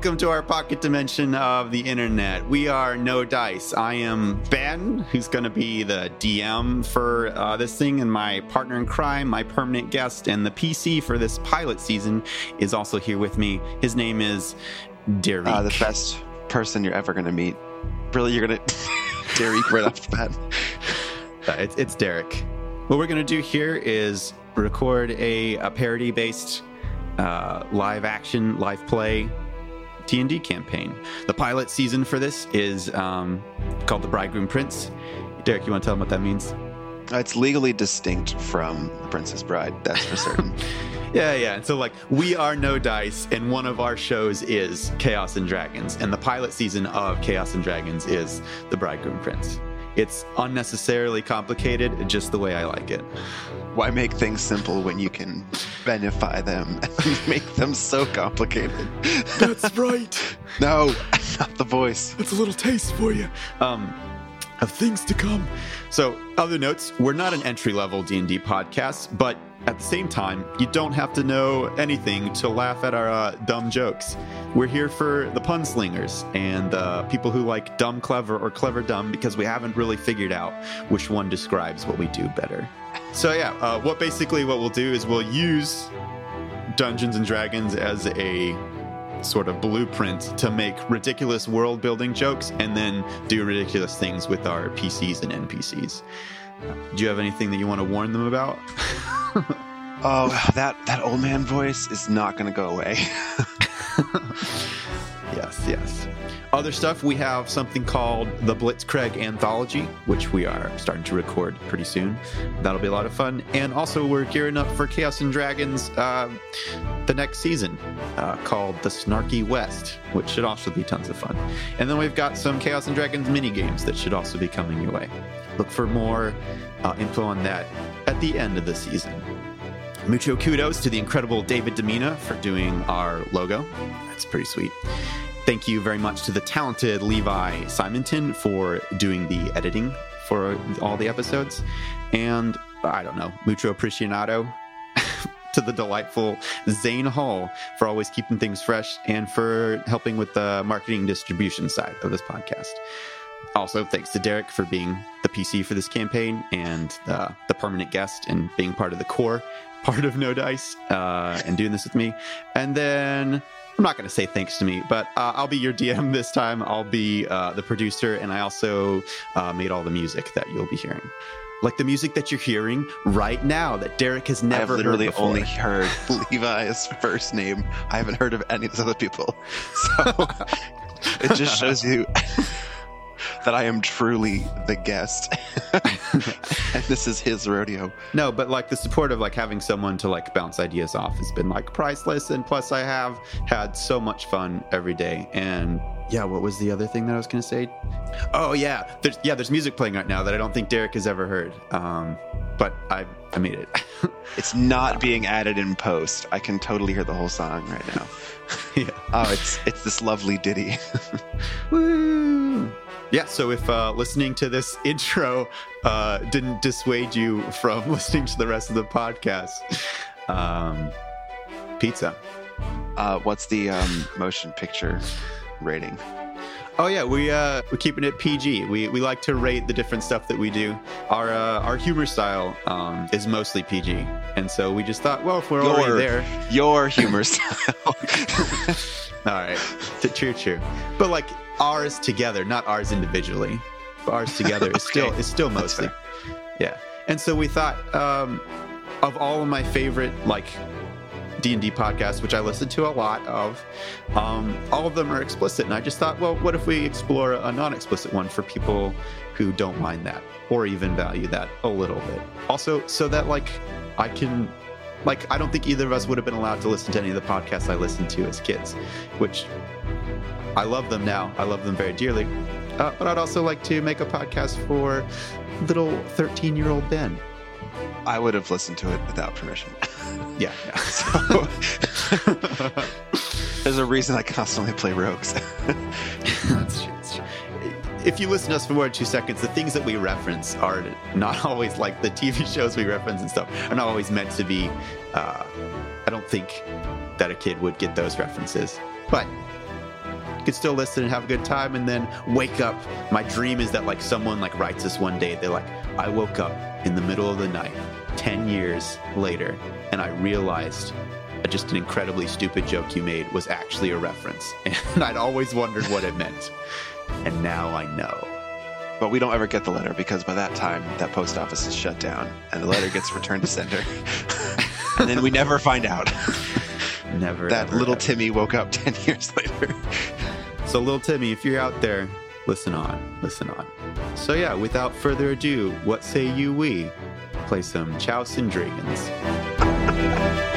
welcome to our pocket dimension of the internet. We are No Dice. I am Ben, who's going to be the DM for uh, this thing, and my partner in crime, my permanent guest, and the PC for this pilot season is also here with me. His name is Derek. Uh, the best person you're ever going to meet. Really, you're going to. Derek right off the bat. Uh, it's, it's Derek. What we're going to do here is record a, a parody based uh, live action, live play D&D campaign. The pilot season for this is um, called The Bridegroom Prince. Derek, you want to tell them what that means? It's legally distinct from The Princess Bride, that's for certain. Yeah, yeah. And so, like, we are No Dice, and one of our shows is Chaos and Dragons, and the pilot season of Chaos and Dragons is The Bridegroom Prince. It's unnecessarily complicated, just the way I like it. Why make things simple when you can benify them and make them so complicated? That's right. No, not the voice. It's a little taste for you. Um, of things to come. So, other notes: we're not an entry-level D and D podcast, but at the same time, you don't have to know anything to laugh at our uh, dumb jokes. We're here for the pun slingers and uh, people who like dumb clever or clever dumb because we haven't really figured out which one describes what we do better. So yeah, uh, what basically what we'll do is we'll use Dungeons and Dragons as a sort of blueprint to make ridiculous world building jokes and then do ridiculous things with our PCs and NPCs. Do you have anything that you want to warn them about? Oh, that, that old man voice is not going to go away. yes, yes. Other stuff, we have something called the Blitzkrieg Anthology, which we are starting to record pretty soon. That'll be a lot of fun. And also, we're gearing up for Chaos and Dragons, uh, the next season, uh, called The Snarky West, which should also be tons of fun. And then we've got some Chaos and Dragons mini games that should also be coming your way. Look for more uh, info on that at the end of the season. Mucho kudos to the incredible David Demina for doing our logo. That's pretty sweet. Thank you very much to the talented Levi Simonton for doing the editing for all the episodes. And I don't know, mucho aficionado to the delightful Zane Hall for always keeping things fresh and for helping with the marketing distribution side of this podcast. Also, thanks to Derek for being the PC for this campaign and uh, the permanent guest and being part of the core part of No Dice uh, and doing this with me. And then I'm not going to say thanks to me, but uh, I'll be your DM this time. I'll be uh, the producer, and I also uh, made all the music that you'll be hearing. Like the music that you're hearing right now that Derek has never I've literally heard only heard Levi's first name. I haven't heard of any of these other people. So it just shows you that I am truly the guest. And this is his rodeo. No, but like the support of like having someone to like bounce ideas off has been like priceless. And plus, I have had so much fun every day. And yeah, what was the other thing that I was going to say? Oh yeah, there's yeah, there's music playing right now that I don't think Derek has ever heard. Um, but I I made it. It's not being added in post. I can totally hear the whole song right now. yeah. Oh, it's it's this lovely ditty. Yeah, so if uh, listening to this intro uh, didn't dissuade you from listening to the rest of the podcast, um, pizza. Uh, what's the um, motion picture rating? Oh yeah, we uh, we're keeping it PG. We we like to rate the different stuff that we do. Our uh, our humor style um, is mostly PG, and so we just thought, well, if we're already there, Your humor style. all right, true, true. But like ours together, not ours individually, but ours together is still is still mostly, yeah. And so we thought um, of all of my favorite like D and D podcasts, which I listen to a lot of, um, all of them are explicit, and I just thought, well, what if we explore a non-explicit one for people who don't mind that or even value that a little bit? Also, so that like I can. Like, I don't think either of us would have been allowed to listen to any of the podcasts I listened to as kids, which I love them now. I love them very dearly. Uh, but I'd also like to make a podcast for little 13 year old Ben. I would have listened to it without permission. Yeah. yeah. So there's a reason I constantly play rogues. that's true, that's true. If you listen to us for more than two seconds, the things that we reference are not always like the TV shows we reference and stuff are not always meant to be. Uh, I don't think that a kid would get those references. But could still listen and have a good time, and then wake up. My dream is that like someone like writes us one day. They're like, I woke up in the middle of the night, ten years later, and I realized just an incredibly stupid joke you made was actually a reference, and I'd always wondered what it meant, and now I know. But we don't ever get the letter because by that time that post office is shut down and the letter gets returned to sender. and then we never find out. Never. that ever, little ever. Timmy woke up 10 years later. So, little Timmy, if you're out there, listen on, listen on. So, yeah, without further ado, what say you we play some Chaos and Dragons?